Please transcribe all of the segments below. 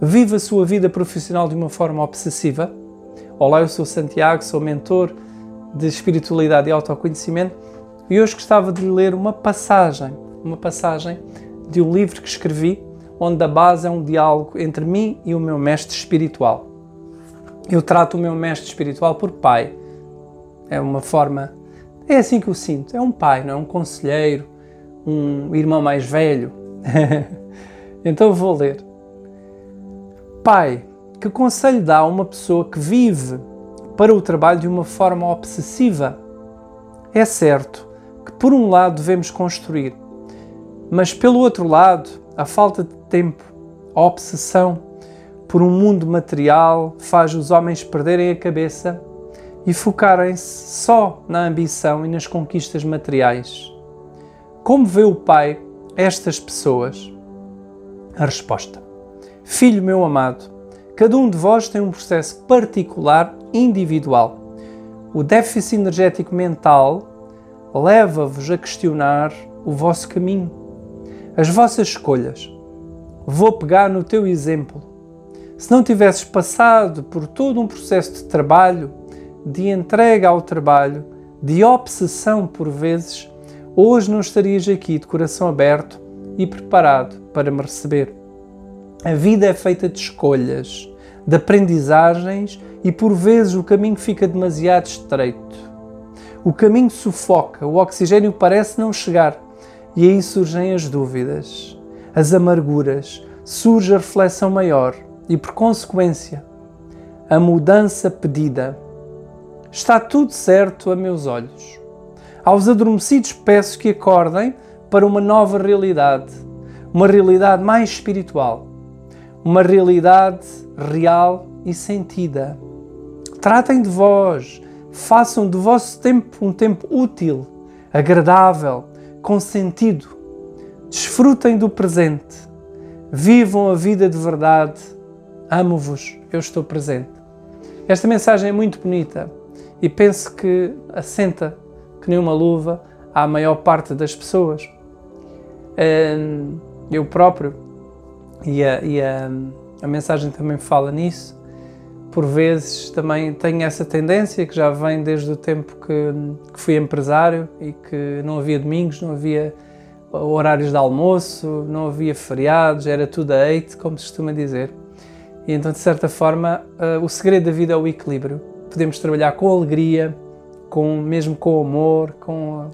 Vive a sua vida profissional de uma forma obsessiva? Olá, eu sou Santiago, sou mentor de espiritualidade e autoconhecimento e hoje gostava de ler uma passagem, uma passagem de um livro que escrevi, onde a base é um diálogo entre mim e o meu mestre espiritual. Eu trato o meu mestre espiritual por pai. É uma forma, é assim que eu sinto, é um pai, não é um conselheiro, um irmão mais velho. então vou ler. Pai, que conselho dá a uma pessoa que vive para o trabalho de uma forma obsessiva? É certo que, por um lado, devemos construir, mas, pelo outro lado, a falta de tempo, a obsessão por um mundo material faz os homens perderem a cabeça e focarem-se só na ambição e nas conquistas materiais. Como vê o Pai estas pessoas? A resposta: Filho meu amado, cada um de vós tem um processo particular, individual. O déficit energético mental leva-vos a questionar o vosso caminho, as vossas escolhas. Vou pegar no teu exemplo. Se não tivesses passado por todo um processo de trabalho, de entrega ao trabalho, de obsessão por vezes, hoje não estarias aqui de coração aberto e preparado para me receber. A vida é feita de escolhas, de aprendizagens e por vezes o caminho fica demasiado estreito. O caminho sufoca, o oxigênio parece não chegar e aí surgem as dúvidas, as amarguras, surge a reflexão maior e, por consequência, a mudança pedida. Está tudo certo a meus olhos. Aos adormecidos peço que acordem para uma nova realidade, uma realidade mais espiritual uma realidade real e sentida. Tratem de vós, façam do vosso tempo um tempo útil, agradável, com sentido. Desfrutem do presente. Vivam a vida de verdade. Amo-vos, eu estou presente. Esta mensagem é muito bonita e penso que assenta que nem uma luva à maior parte das pessoas. Eu próprio e a, e a, a mensagem também fala nisso. Por vezes também tenho essa tendência que já vem desde o tempo que, que fui empresário e que não havia domingos, não havia horários de almoço, não havia feriados, era tudo a eight, como se costuma dizer. E então, de certa forma, uh, o segredo da vida é o equilíbrio. Podemos trabalhar com alegria, com, mesmo com amor, com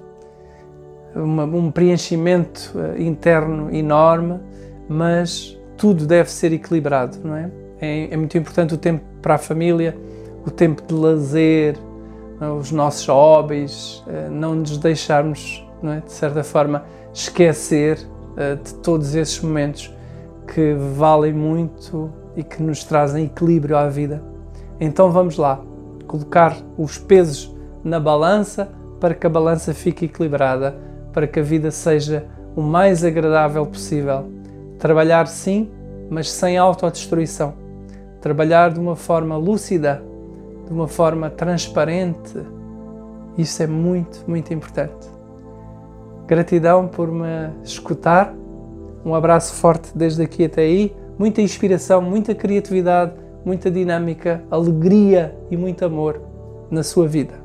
uma, um preenchimento uh, interno enorme, mas tudo deve ser equilibrado, não é? é? É, muito importante o tempo para a família, o tempo de lazer, é? os nossos hobbies, eh, não nos deixarmos, não é? de certa forma, esquecer eh, de todos esses momentos que valem muito e que nos trazem equilíbrio à vida. Então vamos lá, colocar os pesos na balança para que a balança fique equilibrada, para que a vida seja o mais agradável possível Trabalhar sim, mas sem autodestruição. Trabalhar de uma forma lúcida, de uma forma transparente. Isso é muito, muito importante. Gratidão por me escutar. Um abraço forte desde aqui até aí. Muita inspiração, muita criatividade, muita dinâmica, alegria e muito amor na sua vida.